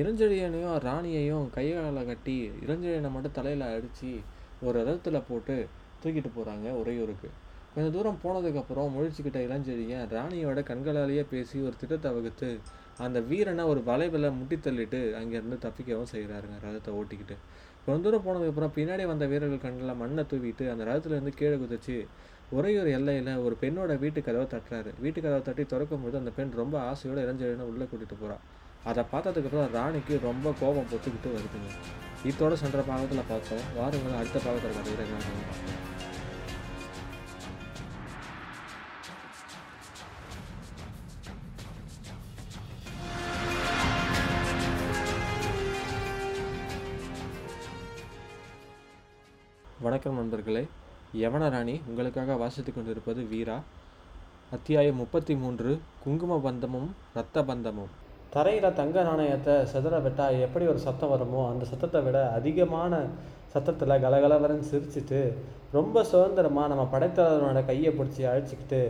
இளஞ்செழியனையும் ராணியையும் கையால் கட்டி இளஞ்செழியனை மட்டும் தலையில் அடித்து ஒரு ரதத்தில் போட்டு தூக்கிட்டு போகிறாங்க உறையூருக்கு. கொஞ்சம் தூரம் போனதுக்கப்புறம் முழிச்சுக்கிட்ட இளஞ்செழியன் ராணியோட கண்களாலேயே பேசி ஒரு திட்டத்தை வகுத்து அந்த வீரனை ஒரு வளைவில் முட்டி தள்ளிட்டு அங்கேருந்து தப்பிக்கவும் செய்கிறாருங்க ரதத்தை ஓட்டிக்கிட்டு. கொஞ்ச தூரம் போனதுக்கப்புறம் பின்னாடி வந்த வீரர்கள் கண்களில் மண்ணை தூவிட்டு அந்த ரதத்துலேருந்து கீழே குதிச்சு உறையூர் எல்லையில் ஒரு பெண்ணோட வீட்டு கதவை தட்டுறாரு. வீட்டு கதவை தட்டி திறக்கும்போது அந்த பெண் ரொம்ப ஆசையோட இளஞ்செழியனை உள்ளே கூட்டிகிட்டு போகிறான் அதை பார்த்ததுக்கப்புறம் ராணிக்கு ரொம்ப கோபம் பொத்துக்கிட்டு வருதுங்க. இதோட சென்ற பாகத்தில் பார்த்தோம். வாருங்கள் அடுத்த பாகத்தில் கதையில் வணக்கம் நண்பர்களே. யவனராணி உங்களுக்காக வாசித்துக் கொண்டிருப்பது வீரா. அத்தியாயம் முப்பத்தி மூன்று குங்கும பந்தமும் இரத்த பந்தமும். தரையில் தங்க நாணயத்தை செதற விட்டா எப்படி ஒரு சத்தம் வருமோ அந்த சத்தத்தை விட அதிகமான சத்தத்தில் கலகலவரன்னு சிரிச்சிட்டு ரொம்ப சுதந்திரமாக நம்ம படைத்தலைவனோட கையை பிடிச்சி அழைச்சிக்கிட்டு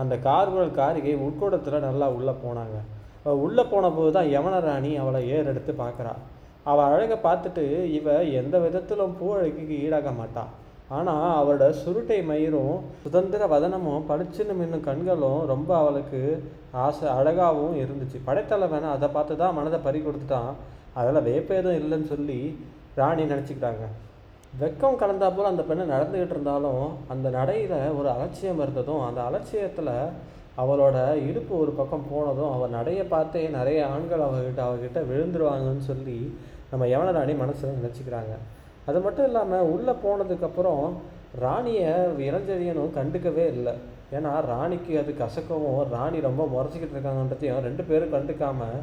அந்த கார்குழல் காரிகை உட்கூடத்தில் நல்லா உள்ளே போனாங்க. அவள் உள்ளே போன போது தான் யமனராணி அவளை ஏறெடுத்து பார்க்குறா. அவள் அழகை பார்த்துட்டு இவ எந்த விதத்திலும் பூ அழகுக்கு ஈடாக மாட்டாள் ஆனால் அவளோட சுருட்டை மயிரும் சுதந்திர வதனமும் பளிச்சுன்னு மின்னும் கண்களும் ரொம்ப அவளுக்கு ஆசை அழகாகவும் இருந்துச்சு. படைத்தலைவன் அதை பார்த்து தான் மனதை பறி கொடுத்துட்டான். அதில் வேப்பேதும் இல்லைன்னு சொல்லி ராணி நினச்சிக்கிட்டாங்க. வெக்கம் கலந்தா போல் அந்த பெண்ணை நடந்துக்கிட்டு இருந்தாலும் அந்த நடையில் ஒரு அலட்சியம் இருந்ததும் அந்த அலட்சியத்தில் அவளோட இடுப்பு ஒரு பக்கம் போனதும் அவள் நடையை பார்த்தே நிறைய ஆண்கள் அவகிட்ட அவகிட்ட விழுந்துருவாங்கன்னு சொல்லி நம்ம யவனராணி மனசில் நினச்சிக்கிறாங்க. அது மட்டும் இல்லாமல் உள்ளே போனதுக்கப்புறம் ராணியை இளஞ்செழியனும் கண்டுக்கவே இல்லை. ஏன்னா ராணிக்கு அது கசக்கவும் ராணி ரொம்ப முறைச்சிக்கிட்டு இருக்காங்கன்றதையும் ரெண்டு பேரும் கண்டுக்காமல்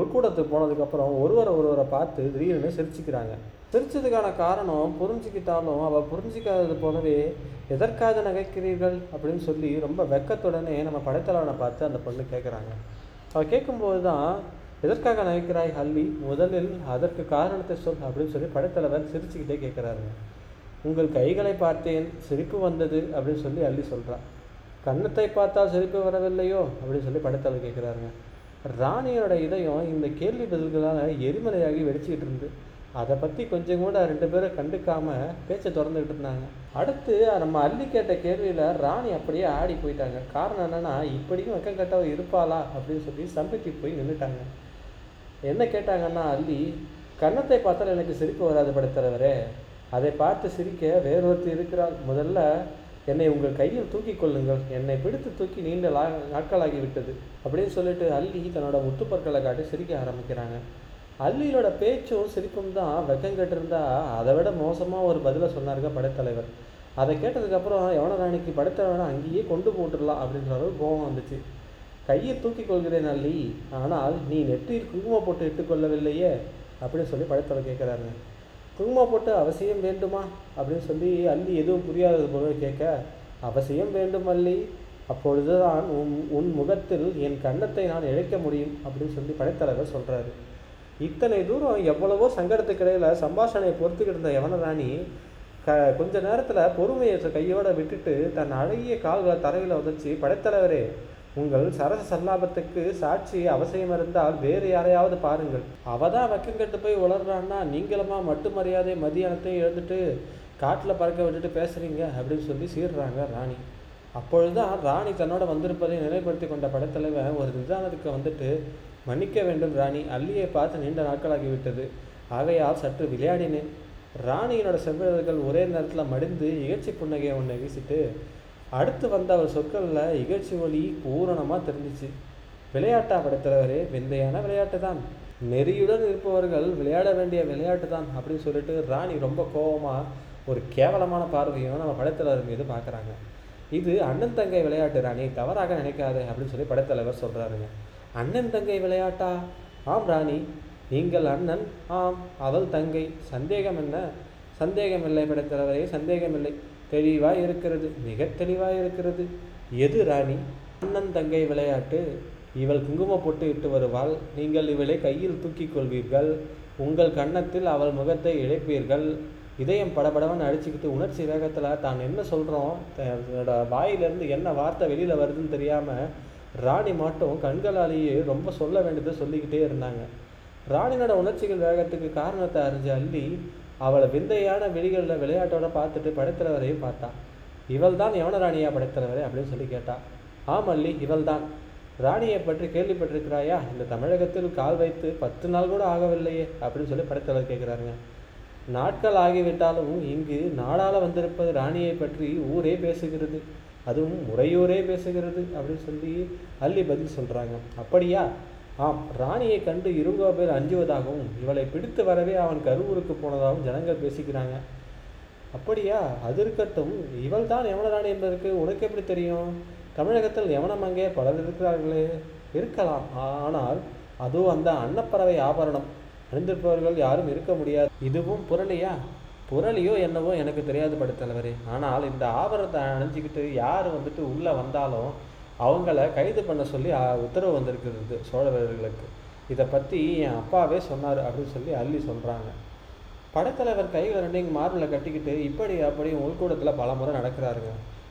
உள்கூடத்துக்கு போனதுக்கப்புறம் ஒருவரை ஒருவரை பார்த்து திடீர்னு சிரிச்சுக்கிறாங்க. சிரிச்சதுக்கான காரணம் புரிஞ்சுக்கிட்டாலும் அவள் புரிஞ்சிக்காதது போலவே எதற்காக நகைக்கிறீர்கள்? அப்படின்னு சொல்லி ரொம்ப வெக்கத்துடனே நம்ம படைத்தலைவனை பார்த்து அந்த பொண்ணு கேட்குறாங்க அவள் கேட்கும்போது தான் எதற்காக நகைக்கிறாய் ஹல்லி? முதலில் அதற்கு காரணத்தை சொல் அப்படின்னு சொல்லி படைத்தலைவர் சிரிச்சுக்கிட்டே கேட்குறாருங்க. உங்கள் கைகளை பார்த்தேன் சிரிப்பு வந்தது அப்படின்னு சொல்லி அள்ளி சொல்கிறான் கன்னத்தை பார்த்தால் சிரிப்பு வரவில்லையோ அப்படின்னு சொல்லி படைத்தலைவர் கேட்குறாருங்க. ராணியோட இதயம் இந்த கேள்வி பதில்களால் எரிமலையாகி வெடிச்சிக்கிட்டு இருந்து அதை பற்றி கொஞ்சம் கூட ரெண்டு பேரும் கண்டுக்காமல் பேச்சை திறந்துக்கிட்டு இருந்தாங்க. அடுத்து நம்ம அள்ளி கேட்ட கேள்வியில் ராணி அப்படியே ஆடி போயிட்டாங்க. காரணம் என்னென்னா இப்படியும் வெக்கம் கட்டவ இருப்பாளா அப்படின்னு சொல்லி சம்பித்து போய் நின்றுட்டாங்க என்ன கேட்டாங்கன்னா அல்லி கன்னத்தை பார்த்தால் எனக்கு சிரிப்பு வராது படைத்தலைவரே. அதை பார்த்து சிரிக்க வேறொருத்தி இருக்கிறார் முதல்ல என்னை உங்கள் கையில் தூக்கி கொள்ளுங்கள். என்னை பிடித்து தூக்கி நீண்ட லா நாட்களாகி விட்டது அப்படின்னு சொல்லிட்டு அல்லி தன்னோட முத்துப்பற்களை காட்டி சிரிக்க ஆரம்பிக்கிறாங்க. அல்லியோட பேச்சும் சிரிப்பும் தான் வெக்கம் கட்டிருந்தா அதை விட மோசமாக ஒரு பதிலை சொன்னாருங்க படைத்தலைவர். அதை கேட்டதுக்கப்புறம் யவனராணிக்கு படைத்தலைவனை அங்கேயே கொண்டு போட்டுடலாம் அப்படின்ற அளவுக்கு கோபம் வந்துச்சு. கையை தூக்கி கொள்கிறேன் அல்லி ஆனால் நீ நெற்றியில் குங்குமம் போட்டு இட்டுக்கொள்ளவில்லையே? அப்படின்னு சொல்லி படைத்தலை கேட்குறாரு குங்குமம் போட்டு அவசியம் வேண்டுமா? அப்படின்னு சொல்லி அல்லி எதுவும் புரியாதது போல கேட்க அவசியம் வேண்டும் அல்லி அப்பொழுதுதான் உன் உன் முகத்தில் என் கண்ணத்தை நான் இழைக்க முடியும் அப்படின்னு சொல்லி படைத்தலைவர் சொல்கிறாரு இத்தனை தூரம் எவ்வளவோ சங்கடத்துக்கிடையில் சம்பாஷணையை பொறுத்துக்கிட்டு இருந்த யவனராணி க கொஞ்ச நேரத்தில் பொறுமையற்ற கையோட விட்டுட்டு தன் அழகிய கால்களை தரையில் உதச்சி படைத்தலைவரே உங்கள் சரச சல்லாபத்துக்கு சாட்சி அவசியம் இருந்தால் வேறு யாரையாவது பாருங்கள். அவ தான் வெக்கம் கட்டு போய் உளர்றான்னா நீங்களுமா மட்டு மரியாதை மதியானத்தையும் எழுந்துட்டு காட்டில் பறக்க விட்டுட்டு பேசுகிறீங்க அப்படின்னு சொல்லி சீர்றாங்க ராணி. அப்பொழுதுதான் ராணி தன்னோட வந்திருப்பதை நிலைப்படுத்தி கொண்ட படத்தலைவன் ஒரு நிதானத்துக்கு வந்துட்டு மன்னிக்க வேண்டும் ராணி அள்ளியை பார்த்து நீண்ட நாட்களாகிவிட்டது ஆகையால் சற்று விளையாடினேன். ராணியினோட செவ்விதழ்கள் ஒரே நேரத்தில் மடிந்து இகழ்ச்சி புன்னகையை ஒன்றை வீசிட்டு அடுத்து வந்த அவர் சொற்களில் இகழ்ச்சி ஒளி பூரணமாக தெரிஞ்சிச்சு. விளையாட்டா படைத்தலைவரே விந்தையான விளையாட்டு தான் நெறியுடன் இருப்பவர்கள் விளையாட வேண்டிய விளையாட்டு தான் அப்படின்னு சொல்லிட்டு ராணி ரொம்ப கோபமாக ஒரு கேவலமான பார்வையும் நம்ம படைத்தலைவர் மீது பார்க்குறாங்க இது அண்ணன் தங்கை விளையாட்டு ராணி தவறாக நினைக்காதே அப்படின்னு சொல்லி படைத்தலைவர் சொல்கிறாருங்க அண்ணன் தங்கை விளையாட்டா? ஆம் ராணி. நீங்கள் அண்ணன்? ஆம். அவள் தங்கை. சந்தேகம் என்ன? சந்தேகமில்லை படைத்தலைவரே சந்தேகமில்லை. தெளிவாக இருக்கிறது மிக தெளிவாக இருக்கிறது. எது ராணி? அண்ணன் தங்கை விளையாட்டு. இவள் குங்கும போட்டு இட்டு வருவாள். நீங்கள் இவளை கையில் தூக்கி கொள்வீர்கள். உங்கள் கன்னத்தில் அவள் முகத்தை இழைப்பீர்கள். இதயம் படபடவன் அடிச்சுக்கிட்டு உணர்ச்சி வேகத்தில் தான் என்ன சொல்கிறோம் தன்னோட வாயிலிருந்து என்ன வார்த்தை வெளியில் வருதுன்னு தெரியாமல் ராணி மட்டும் கண்களாலேயே ரொம்ப சொல்ல வேண்டியதை சொல்லிக்கிட்டே இருந்தாங்க. ராணினோட உணர்ச்சிகள் வேகத்துக்கு காரணத்தை அறிஞ்ச அள்ளி அவளை விந்தையான வெளிகளில் விளையாட்டோட பார்த்துட்டு படைத்தலைவரையும் பார்த்தா இவள் தான் யவனராணியா படைத்தலைவரே அப்படின்னு சொல்லி கேட்டா ஆம் மல்லி இவள் தான் ராணியை பற்றி கேள்விப்பட்டிருக்கிறாயா? இந்த தமிழகத்தில் கால் வைத்து பத்து நாள் கூட ஆகவில்லையே? அப்படின்னு சொல்லி படைத்தலைவர் கேட்குறாருங்க. நாட்கள் ஆகிவிட்டாலும் இங்கு நாடால வந்திருப்பது ராணியை பற்றி ஊரே பேசுகிறது. அதுவும் முறையூரே பேசுகிறது. அப்படின்னு சொல்லி அள்ளி பதில் சொல்கிறாங்க அப்படியா? ஆம் ராணியை கண்டு இருங்கோ பேர் அஞ்சுவதாகவும் இவளை பிடித்து வரவே அவன் கருவூருக்கு போனதாகவும் ஜனங்கள் பேசிக்கிறாங்க. அப்படியா? அது இருக்கட்டும். இவள் தான் யமனராணி என்பதற்கு உனக்கு எப்படி தெரியும்? தமிழகத்தில் யமனம் அங்கே பலர் இருக்கிறார்களே. இருக்கலாம். ஆனால் அதுவும் அந்த அன்னப்பறவை ஆபரணம். அணிந்திருப்பவர்கள் யாரும் இருக்க முடியாது. இதுவும் புரளியா? புரளியோ என்னவோ எனக்கு தெரியாது படுத்தலைவரே. ஆனால் இந்த ஆபரணத்தை அணிஞ்சிக்கிட்டு யார் வந்துட்டு உள்ளே வந்தாலும் அவங்கள கைது பண்ண சொல்லி உத்தரவு வந்திருக்கிறது சோழ வீரர்களுக்கு இதை பற்றி என் அப்பாவே சொன்னார் அப்படின்னு சொல்லி அள்ளி சொல்கிறாங்க படத்தலைவர் கையில் ரெண்டையும் மார்பில் கட்டிக்கிட்டு இப்படி அப்படி உள்கூடத்தில் பல முறை நடக்கிறாருங்க.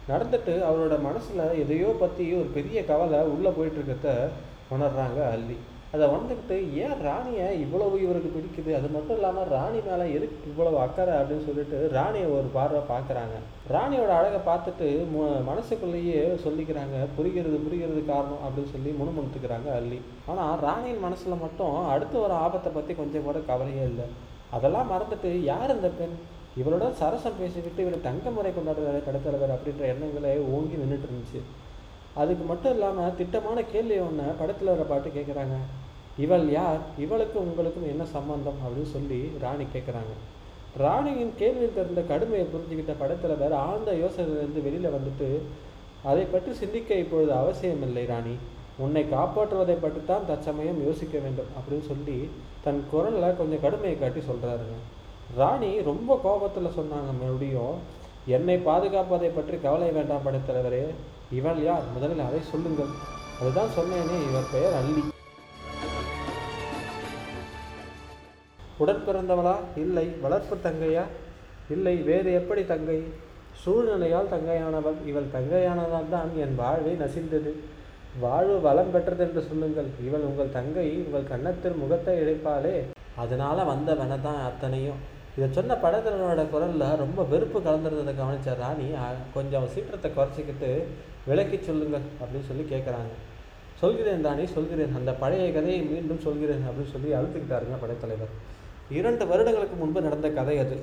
நடந்துட்டு அவரோட மனசில் எதையோ பற்றி ஒரு பெரிய கவலை உள்ளே போயிட்டுருக்கிறத உணர்றாங்க அள்ளி. அதை வந்துக்கிட்டு ஏன் ராணியை இவ்வளவு இவருக்கு பிடிக்குது? அது மட்டும் இல்லாமல் ராணி மேலே எதுக்கு இவ்வளவு அக்கறை அப்படின்னு சொல்லிட்டு ராணியை ஒரு பார்வை பார்க்குறாங்க. ராணியோட அழகை பார்த்துட்டு மு மனசுக்குள்ளேயே சொல்லிக்கிறாங்க புரிகிறது புரிகிறது காரணம் அப்படின்னு சொல்லி முணுமுணுத்துக்கிறாங்க அள்ளி. ஆனால் ராணியின் மனசில் மட்டும் அடுத்து ஒரு ஆபத்தை பற்றி கொஞ்சம் கூட கவலையே இல்லை. அதெல்லாம் மறந்துட்டு யார் இந்த பெண்? இவளோட சரசம் பேசிக்கிட்டு இவர் தங்க முறை கொண்டாடுறாரு கடத்தலைவர் அப்படின்ற எண்ணங்களே ஓங்கி நின்றுட்டு இருந்துச்சு. அதுக்கு மட்டும் இல்லாமல் திட்டமான கேள்வி ஒன்று படத்தில் வர பாட்டு கேட்குறாங்க இவள் யார்? இவளுக்கும் உங்களுக்கும் என்ன சம்பந்தம்? அப்படின்னு சொல்லி ராணி கேட்குறாங்க ராணியின் கேள்வியில் தெரிந்த கடுமையை புரிஞ்சுக்கிட்ட படத்தலைவர் ஆழ்ந்த யோசனையிலிருந்து வெளியில் வந்துட்டு அதை பற்றி சிந்திக்க இப்பொழுது அவசியமில்லை ராணி. உன்னை காப்பாற்றுவதை பற்றி தான் தற்சமயம் யோசிக்க வேண்டும் அப்படின்னு சொல்லி தன் குரலில் கொஞ்சம் கடுமையை காட்டி சொல்கிறாருங்க ராணி ரொம்ப கோபத்தில் சொன்னாங்க மறுபடியும் என்னை பாதுகாப்பதை பற்றி கவலை வேண்டாம் படைத்தலைவரே. இவள் யார்? முதலில் அதை சொல்லுங்கள். அதுதான் சொன்னேனே இவர் பெயர் அள்ளி உடன் பிறந்தவளா இல்லை. வளர்ப்பு தங்கையா? இல்லை. வேறு எப்படி தங்கை? சூழ்நிலையால் தங்கையானவள். இவள் தங்கையானதால் தான் என் வாழ்வை நசிந்தது. வாழ்வு வளம் பெற்றது என்று சொல்லுங்கள். இவள் உங்கள் தங்கை உங்கள் கன்னத்தில் முகத்தை இழைப்பாளே. அதனால வந்தவன தான் அத்தனையும். இதை சொன்ன படத்தினோட குரலில் ரொம்ப வெறுப்பு கலந்துருந்ததை கவனித்த ராணி கொஞ்சம் சீற்றத்தை குறைச்சிக்கிட்டு விளக்கி சொல்லுங்கள் அப்படின்னு சொல்லி கேட்குறாங்க சொல்கிறேன் ராணி சொல்கிறேன். அந்த பழைய கதையை மீண்டும் சொல்கிறேன் அப்படின்னு சொல்லி அழுத்துக்கிட்டாருங்க படைத்தலைவர். இரண்டு வருடங்களுக்கு முன்பு நடந்த கதை அது.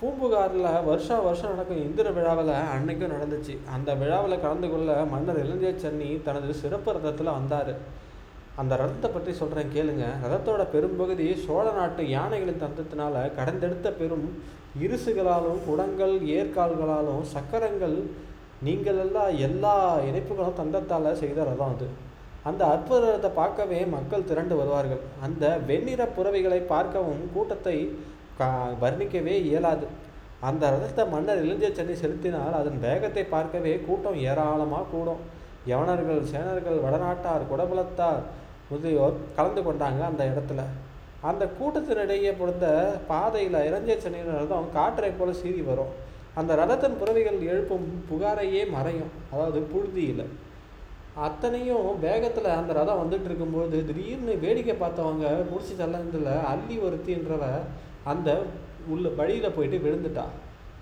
பூம்புகாரில் வருஷா வருஷம் நடக்கும் இந்திர விழாவில் அன்னைக்கும் நடந்துச்சு. அந்த விழாவில் கலந்து கொள்ள மன்னர் இளஞ்சே சென்னி தனது சிறப்பு ரதத்தில் வந்தார். அந்த ரதத்தை பற்றி சொல்கிறேன் கேளுங்க. ரதத்தோட பெரும்பகுதி சோழ நாட்டு யானைகளின் தந்தத்தினால கடந்தெடுத்த பெரும் இருசுகளாலும் குடங்கள் ஏற்கால்களாலும் சக்கரங்கள் நீங்களெல்லாம் எல்லா இணைப்புகளும் தந்தத்தால் செய்த ரதம் அது. அந்த அற்புதத்தை பார்க்கவே மக்கள் திரண்டு வருவார்கள். அந்த வெண்ணிற புறவைகளை பார்க்கவும் கூட்டத்தை கா வர்ணிக்கவே இயலாது. அந்த ரதத்தை மன்னர் இளஞ்ச சென்னை செலுத்தினால் அதன் வேகத்தை பார்க்கவே கூட்டம் ஏராளமாக கூடும். யவனர்கள் சேனர்கள் வடநாட்டார் குடபுலத்தார் முதலியோர் கலந்து கொண்டாங்க அந்த இடத்துல. அந்த கூட்டத்தினிடையே பொறுத்த பாதையில் இறஞ்ச சென்னையின் ரதம் காற்றை போல சீறி வரும். அந்த ரதத்தின் புறவைகள் எழுப்பும் புகாரையே மறையும். அதாவது புழுதியில். அத்தனையும் வேகத்தில் அந்த ரதம் வந்துட்டு இருக்கும்போது திடீர்னு வேடிக்கை பார்த்தவங்க முடிச்சு தள்ளதில் அள்ளி ஒருத்தின்றவ அந்த உள்ள வழியில் போயிட்டு விழுந்துட்டா.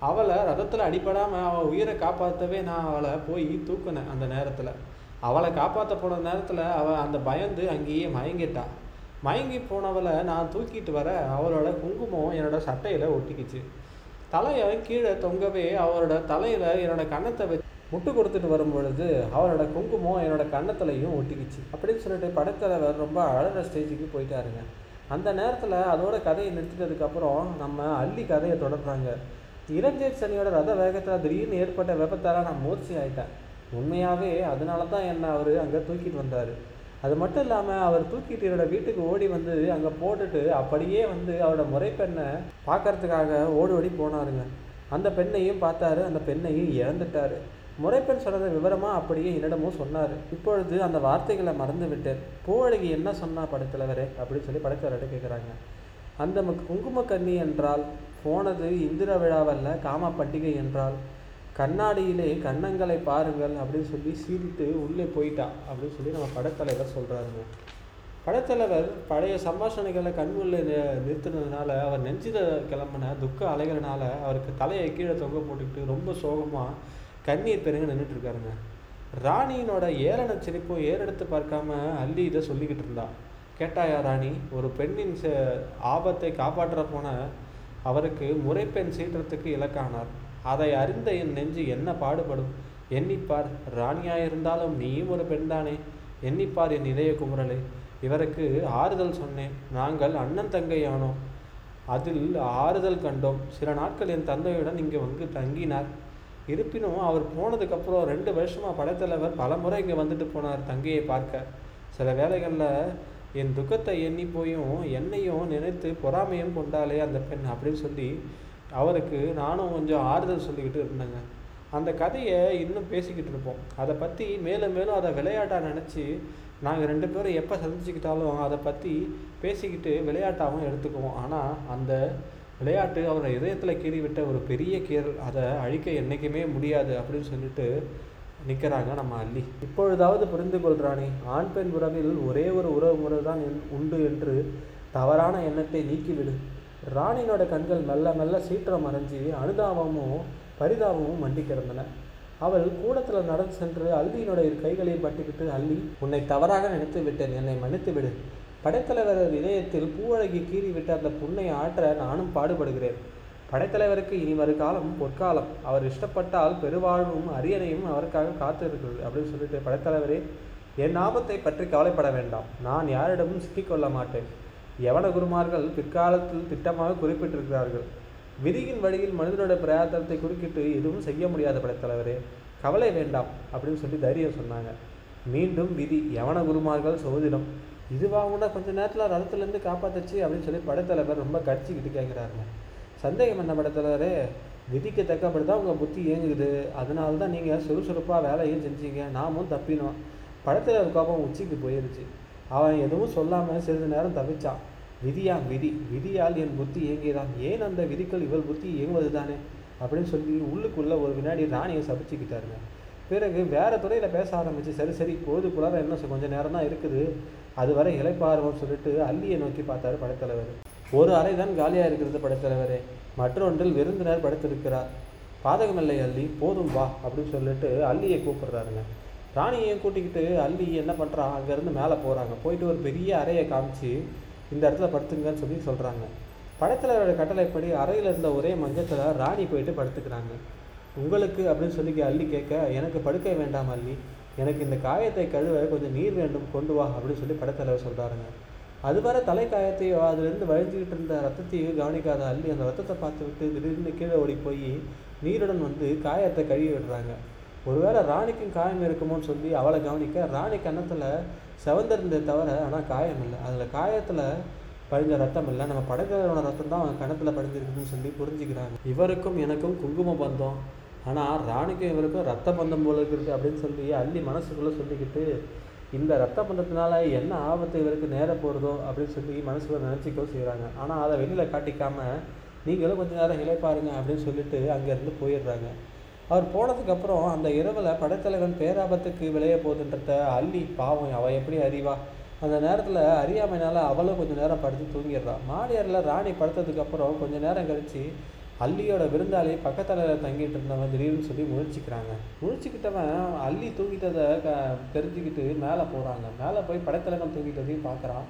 அவளை ரதத்தில் அடிபடாமல் அவள் உயிரை காப்பாற்றவே நான் அவளை போய் தூக்குனேன் அந்த நேரத்தில். அவளை காப்பாற்ற போன நேரத்தில் அவள் அந்த பயந்து அங்கேயே மயங்கிட்டா. மயங்கி போனவளை நான் தூக்கிட்டு வர அவளோட குங்குமம் என்னோட சட்டையில் ஒட்டிக்கிச்சு. தலையை கீழே தொங்கவே அவரோட தலையில் என்னோட கன்னத்தை வச்சு முட்டு கொடுத்துட்டு வரும் பொழுது அவரோட குங்குமம் என்னோட கன்னத்துலையும் ஒட்டிக்கிச்சு. அப்படின்னு சொல்லிட்டு படத்தலைவர் ரொம்ப அழகிற ஸ்டேஜுக்கு போயிட்டாருங்க. அந்த நேரத்தில் அதோட கதையை நிறுத்திட்டதுக்கப்புறம் நம்ம அள்ளி கதையை தொடர்றாங்க. இரஞ்சேட் சனியோட ரத வேகத்தில் திடீர்னு ஏற்பட்ட விபத்தால் நான் மூர்ச்சி ஆயிட்டேன். உண்மையாகவே அதனால தான் என்னை அவர் அங்கே தூக்கிட்டு வந்தார். அது மட்டும் இல்லாமல் அவர் தூக்கிட்டு என்னோட வீட்டுக்கு ஓடி வந்து அங்கே போட்டுட்டு அப்படியே வந்து அவரோட முறைப்பெண்ணை பார்க்கறதுக்காக ஓடி ஓடி போனாருங்க. அந்த பெண்ணையும் பார்த்தாரு. அந்த பெண்ணையும் இழந்துட்டாரு. முறைப்பெண் சொன்னதை விவரமாக அப்படியே என்னிடமும் சொன்னார். இப்பொழுது அந்த வார்த்தைகளை மறந்து விட்டேன் பூவழகி என்ன சொன்னா படத்தலைவரே? அப்படின்னு சொல்லி படைத்தலைவர்கிட்ட கேட்குறாங்க அந்த குங்கும குங்குமக்கன்னி என்றால் போனது இந்திர விழாவல்ல காம பண்டிகை என்றால் கண்ணாடியிலே கன்னங்களை பாருங்கள் அப்படின்னு சொல்லி சிரித்து உள்ளே போயிட்டா அப்படின்னு சொல்லி நம்ம படத்தலைவர் சொல்கிறாருங்க படத்தலைவர் பழைய சம்பாஷணைகளை கண் உள்ளே நிறுத்தினதுனால அவர் நெஞ்சில் கிளம்பின துக்க அலைகிறனால அவருக்கு தலையை கீழே தொங்க போட்டுக்கிட்டு ரொம்ப சோகமாக கண்ணீர் பெருங்க நின்றுட்டு இருக்காருங்க ராணியினோட ஏளன சிரிப்பும் ஏறெடுத்து பார்க்காம அள்ளி இதை சொல்லிக்கிட்டு இருந்தா. கேட்டாயா ராணி ஒரு பெண்ணின் ஆபத்தை காப்பாற்ற போன அவருக்கு முறைப்பெண் சீற்றத்துக்கு இலக்கானார். அதை அறிந்த என் நெஞ்சு என்ன பாடுபடும்? எண்ணிப்பார் ராணியாயிருந்தாலும் நீயும் ஒரு பெண்தானே? எண்ணிப்பார் என் இதய குமுறலே. இவருக்கு ஆறுதல் சொன்னேன் நாங்கள் அண்ணன் தங்கையானோம். அதில் ஆறுதல் கண்டோம். சில நாட்கள் என் தந்தையுடன் இங்கே வந்து தங்கினார். இருப்பினும் அவர் போனதுக்கப்புறம் ரெண்டு வருஷமாக படைத்தலைவர் பல முறை இங்கே வந்துட்டு போனார் தங்கையை பார்க்க. சில வேளைகளில் என் துக்கத்தை எண்ணி போயும் என்னையும் நினைத்து பொறாமையும் கொண்டாலே அந்த பெண் அப்படின்னு சொல்லி அவருக்கு நானும் கொஞ்சம் ஆறுதல் சொல்லிக்கிட்டு இருந்தேங்க. அந்த கதையை இன்னும் பேசிக்கிட்டு இருப்போம். அதை பற்றி மேலும் மேலும் அதை விளையாட்டாக நினச்சி நாங்கள் ரெண்டு பேரும் எப்போ சந்திச்சுக்கிட்டாலும் அதை பற்றி பேசிக்கிட்டு விளையாட்டாகவும் எடுத்துக்குவோம். ஆனால் அந்த விளையாட்டு அவரை இதயத்தில் கீறிவிட்ட ஒரு பெரிய கீரல் அதை அழிக்க என்றைக்குமே முடியாது அப்படின்னு சொல்லிட்டு நிற்கிறாங்க நம்ம அள்ளி. இப்பொழுதாவது புரிந்து கொள்கிறானே ஆண் பெண் உறவில் ஒரே ஒரு உறவு முறை தான் உண்டு என்று தவறான எண்ணத்தை நீக்கிவிடு. ராணினோட கண்கள் மெல்ல மெல்ல சீற்றம் மறைஞ்சி அனுதாபமும் பரிதாபமும் மண்டி கிடந்தன. அவள் கூடத்தில் நடந்து சென்று அள்ளியினோட கைகளில் கைகளையும் பட்டிக்கிட்டு அள்ளி உன்னை தவறாக நினைத்து விட்டேன் என்னை மன்னித்து விடு படைத்தலைவரர் இதயத்தில் பூவழகி கீறிவிட்ட அந்த புண்ணை ஆற்ற நானும் பாடுபடுகிறேன். படைத்தலைவருக்கு இனி வருகாலம் பொற்காலம். அவர் இஷ்டப்பட்டால் பெருவாழ்வும் அரியணையும் அவருக்காக காத்து அப்படின்னு சொல்லிட்டு படைத்தலைவரே என் ஆபத்தை பற்றி கவலைப்பட வேண்டாம். நான் யாரிடமும் சிக்கிக்கொள்ள மாட்டேன். யவன குருமார்கள் பிற்காலத்தில் திட்டமாக குறிப்பிட்டிருக்கிறார்கள். விதியின் வழியில் மனிதனோட பிரயாத்தனத்தை குறுக்கிட்டு எதுவும் செய்ய முடியாத படைத்தலைவரே. கவலை வேண்டாம் அப்படின்னு சொல்லி தைரியம் சொன்னாங்க. மீண்டும் விதி யவன குருமார்கள் சோதிடம் இதுவா கூட கொஞ்ச நேரத்தில் ரதத்துலேருந்து காப்பாத்துச்சு அப்படின்னு சொல்லி படைத்தலைவர் ரொம்ப கடிச்சிக்கிட்டு கேட்குறாருங்க சந்தேகம் என்ன படைத்தலைவரே? விதிக்கு தக்கப்படி தான் உங்கள் புத்தி இயங்குது. அதனால தான் நீங்கள் சுறுசுறுப்பாக வேலையும் செஞ்சீங்க. நாமும் தப்பினோம். படைத்தலைவர் கோபம் உச்சிக்கு போயிருச்சு. அவன் எதுவும் சொல்லாமல் சிறிது நேரம் தவிச்சான். விதியா விதி? விதியால் என் புத்தி இயங்கியதான் ஏன் அந்த விதிகள் இவள் புத்தி இயங்குவது தானே அப்படின்னு சொல்லி உள்ளுக்குள்ளே ஒரு வினாடி ராணியை சபிச்சுக்கிட்டாருங்க. பிறகு வேறு துறையில் பேச ஆரம்பிச்சு சரி சரி பொழுது குளர இன்னும் கொஞ்சம் நேரம் தான் இருக்குது. அதுவரை இலைப்பாருவோம் சொல்லிட்டு அள்ளியை நோக்கி பார்த்தாரு படைத்தலைவர். ஒரு அறை தான் காலியாக இருக்கிறது படைத்தலைவரே. மற்றொன்றில் விருந்தினர் படுத்திருக்கிறார். பாதகமில்லை அள்ளி போதும் வா அப்படின்னு சொல்லிட்டு அள்ளியை கூப்பிடுறாருங்க. ராணியையும் கூட்டிக்கிட்டு அள்ளி என்ன பண்ணுறான் அங்கேருந்து மேலே போகிறாங்க போயிட்டு ஒரு பெரிய அறையை காமிச்சு இந்த இடத்துல படுத்துங்கன்னு சொல்லி சொல்கிறாங்க படைத்தலைவரோட கட்டளைப்படி அறையில் இருந்த ஒரே மஞ்சத்தில் ராணி போயிட்டு படுத்துக்கிறாங்க. உங்களுக்கு அப்படின்னு சொல்லி அள்ளி கேட்க எனக்கு படுக்க வேண்டாம் அள்ளி. எனக்கு இந்த காயத்தை கழுவ கொஞ்சம் நீர் வேண்டும் கொண்டு வா அப்படின்னு சொல்லி படைத்தலைவர் சொல்கிறாருங்க அதுவரை தலைக்காயத்தையோ அதுலேருந்து வழிஞ்சிக்கிட்டு இருந்த ரத்தத்தையோ கவனிக்காத அள்ளி அந்த ரத்தத்தை பார்த்து விட்டு திடீர்னு கீழே ஓடி போய் நீருடன் வந்து காயத்தை கழுவி விடுறாங்க. ஒருவேளை ராணிக்கும் காயம் இருக்குமோன்னு சொல்லி அவளை கவனிக்க ராணி கன்னத்தில் செவந்திருந்தே தவிர ஆனால் காயம் இல்லை. அதில் காயத்தில் படிஞ்ச ரத்தம் இல்லை. நம்ம படகுகளோட ரத்தம் தான் அவன் கணத்தில் படிஞ்சிருக்குதுன்னு சொல்லி புரிஞ்சுக்கிறாங்க. இவருக்கும் எனக்கும் குங்கும பந்தம். ஆனால் ராணிக்கும் இவருக்கும் ரத்த பந்தம் போல இருக்குது அப்படின்னு சொல்லி அள்ளி மனசுக்குள்ளே சொல்லிக்கிட்டு இந்த ரத்த பந்தத்தினால என்ன ஆபத்து இவருக்கு நேர போகிறதோ அப்படின்னு சொல்லி மனசுக்குள்ள நினச்சிக்கோ செய்கிறாங்க ஆனால் அதை வெளியில் காட்டிக்காமல் நீங்களும் கொஞ்சம் நேரம் இழைப்பாருங்க அப்படின்னு சொல்லிட்டு அங்கேருந்து போயிடுறாங்க. அவர் போனதுக்கப்புறம் அந்த இரவில் படைத்தலைவன் பேராபத்துக்கு விளைய போகுதுன்றத அள்ளி பாவம் அவள் எப்படி அறிவா? அந்த நேரத்தில் அறியாமைனால அவளும் கொஞ்ச நேரம் படுத்து தூங்கிடுறான் மாடியாரில் ராணி படுத்ததுக்கப்புறம் கொஞ்சம் நேரம் கழித்து அள்ளியோட விருந்தாளி பக்கத்தில் தங்கிட்டு இருந்தவன் திடீர்னு சொல்லி முழிச்சிக்கிறாங்க. முழிச்சிக்கிட்டவன் அள்ளி தூங்கிட்டதை க தெரிஞ்சுக்கிட்டு மேலே போகிறாங்க மேலே போய் படைத்தலைவன் தூங்கிட்டதையும் பார்க்குறான்.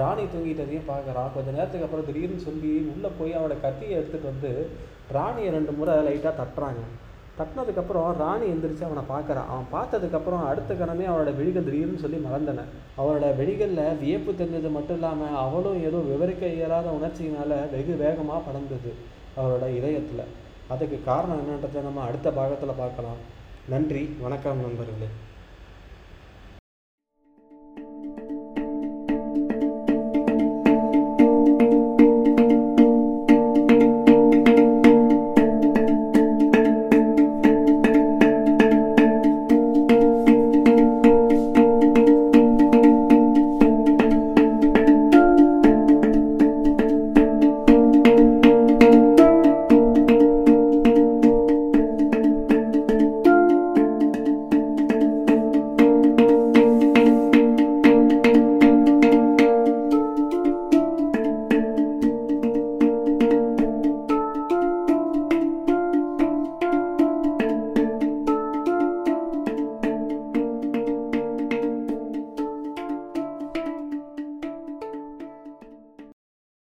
ராணி தூங்கிட்டதையும் பார்க்குறான். கொஞ்சம் நேரத்துக்கு அப்புறம் திடீர்னு சொல்லி உள்ளே போய் அவனோட கத்தியை எடுத்துகிட்டு வந்து ராணியை ரெண்டு முறை லைட்டாக தட்டுறாங்க. தட்டினதுக்கப்புறம் ராணி எந்திரிச்சு அவனை பார்க்குறான் அவன் பார்த்ததுக்கப்புறம் அடுத்த கணமே அவளோட விழிகள் திடீர்னு சொல்லி மறந்தன அவளோட விழிகளில் வியப்பு தெரிஞ்சது மட்டும் இல்லாமல் அவளும் ஏதோ விவரிக்க இயலாத உணர்ச்சியினால் வெகு வேகமாக படர்ந்தது அவரோட இதயத்தில். அதுக்கு காரணம் என்னன்றதை நம்ம அடுத்த பாகத்தில் பார்க்கலாம். நன்றி. வணக்கம் நண்பர்களே.